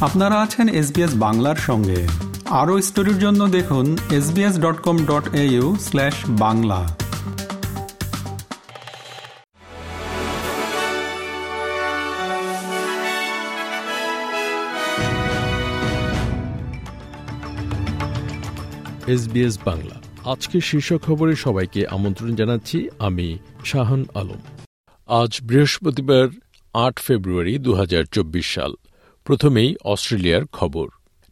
আপনারা আছেন এসবিএস বাংলার সঙ্গে। আরও স্টোরির জন্য দেখুন SBS dot com dot AU slash Bangla. SBS Bangla. আজকে শীর্ষ খবরে সবাইকে আমন্ত্রণ জানাচ্ছি আমি শাহান আলম। আজ বৃহস্পতিবার, আট ফেব্রুয়ারি দু হাজার চব্বিশ সাল। প্রথমেই অস্ট্রেলিয়ার খবর।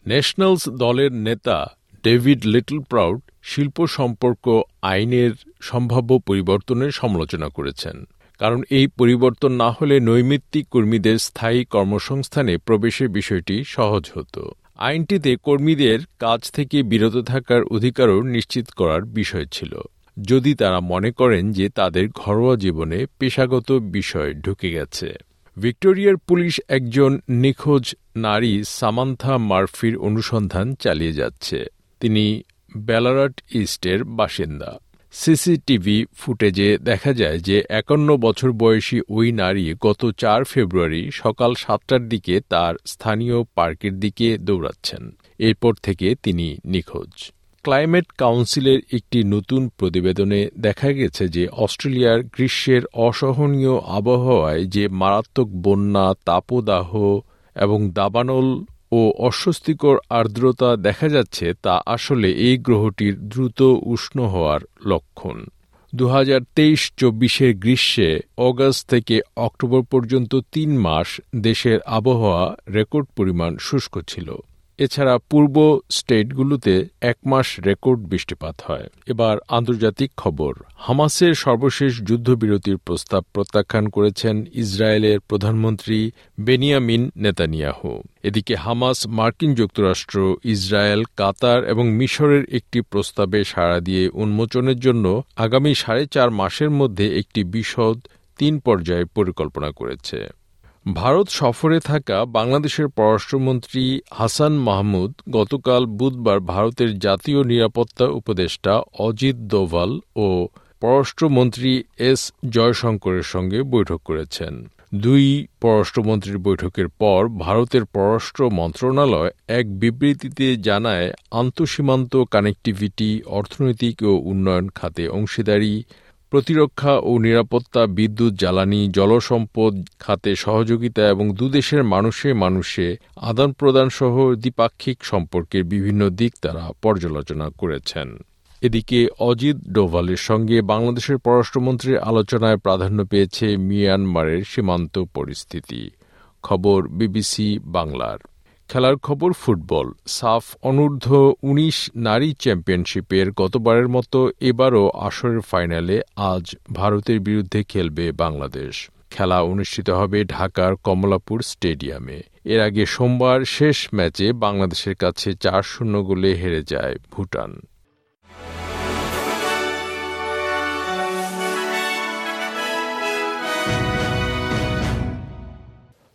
ন্যাশনালস দলের নেতা ডেভিড লিটল প্রাউড শিল্প সম্পর্ক আইনের সম্ভাব্য পরিবর্তনের সমালোচনা করেছেন। কারণ এই পরিবর্তন না হলে নৈমিত্তিক কর্মীদের স্থায়ী কর্মসংস্থানে প্রবেশের বিষয়টি সহজ হতো। আইনটিতে কর্মীদের কাজ থেকে বিরত থাকার অধিকারও নিশ্চিত করার বিষয় ছিল। যদি তারা মনে করেন যে তাদের ঘরোয়া জীবনে পেশাগত বিষয় ঢুকে গেছে। ভিক্টোরিয়ার পুলিশ একজন নিখোঁজ নারী সামান্থা মার্ফির অনুসন্ধান চালিয়ে যাচ্ছে। তিনি বেলারাট ইস্টের বাসিন্দা। সিসিটিভি ফুটেজে দেখা যায় যে একান্ন বছর বয়সী ওই নারী গত চার ফেব্রুয়ারি সকাল সাতটার দিকে তার স্থানীয় পার্কের দিকে দৌড়াচ্ছেন। এরপর থেকে তিনি নিখোঁজ। ক্লাইমেট কাউন্সিলের একটি নতুন প্রতিবেদনে দেখা গেছে যে অস্ট্রেলিয়ার গ্রীষ্মের অসহনীয় আবহাওয়ায় যে মারাত্মক বন্যা, তাপদাহ এবং দাবানল ও অস্বস্তিকর আর্দ্রতা দেখা যাচ্ছে, তা আসলে এই গ্রহটির দ্রুত উষ্ণ হওয়ার লক্ষণ। দু হাজার তেইশ চব্বিশের গ্রীষ্মে অগাস্ট থেকে অক্টোবর পর্যন্ত তিন মাস দেশের আবহাওয়া রেকর্ড পরিমাণ শুষ্ক ছিল। এছাড়া পূর্ব স্টেটগুলোতে এক মাস রেকর্ড বৃষ্টিপাত হয়। এবার আন্তর্জাতিক খবর, হামাসের সর্বশেষ যুদ্ধবিরতির প্রস্তাব প্রত্যাখ্যান করেছেন ইসরায়েলের প্রধানমন্ত্রী বেনিয়ামিন নেতানিয়াহু। এদিকে হামাস মার্কিন যুক্তরাষ্ট্র, ইসরায়েল, কাতার এবং মিশরের একটি প্রস্তাবে সাড়া দিয়ে উন্মোচনের জন্য আগামী সাড়ে চার মাসের মধ্যে একটি বিশদ তিন পর্যায়ে পরিকল্পনা করেছে। ভারত সফরে থাকা বাংলাদেশের পররাষ্ট্রমন্ত্রী হাসান মাহমুদ গতকাল বুধবার ভারতের জাতীয় নিরাপত্তা উপদেষ্টা অজিত দোভাল ও পররাষ্ট্রমন্ত্রী এস জয়শঙ্করের সঙ্গে বৈঠক করেছেন। দুই পররাষ্ট্রমন্ত্রীর বৈঠকের পর ভারতের পররাষ্ট্র মন্ত্রণালয় এক বিবৃতিতে জানায়, আন্তঃসীমান্ত কানেক্টিভিটি, অর্থনৈতিক ও উন্নয়ন খাতে অংশীদারি প্রতিরক্ষা ও নিরাপত্তা, বিদ্যুৎ, জ্বালানি, জলসম্পদ, খাতে সহযোগিতা এবং দুদেশের মানুষে মানুষে আদান প্রদান সহ দ্বিপাক্ষিক সম্পর্কের বিভিন্ন দিক তারা পর্যালোচনা করেছেন। এদিকে অজিত ডোভালের সঙ্গে বাংলাদেশের পররাষ্ট্রমন্ত্রীর আলোচনায় প্রাধান্য পেয়েছে মিয়ানমারের সীমান্ত পরিস্থিতি। খবর বিবিসি বাংলার। খেলার খবর ফুটবল। সাফ অনূর্ধ্ব উনিশ নারী চ্যাম্পিয়নশিপের গতবারের মতো এবারও আসরের ফাইনালে আজ ভারতের বিরুদ্ধে খেলবে বাংলাদেশ। খেলা অনুষ্ঠিত হবে ঢাকার কমলাপুর স্টেডিয়ামে। এর আগে সোমবার শেষ ম্যাচে বাংলাদেশের কাছে চার শূন্য গোলে হেরে যায় ভুটান।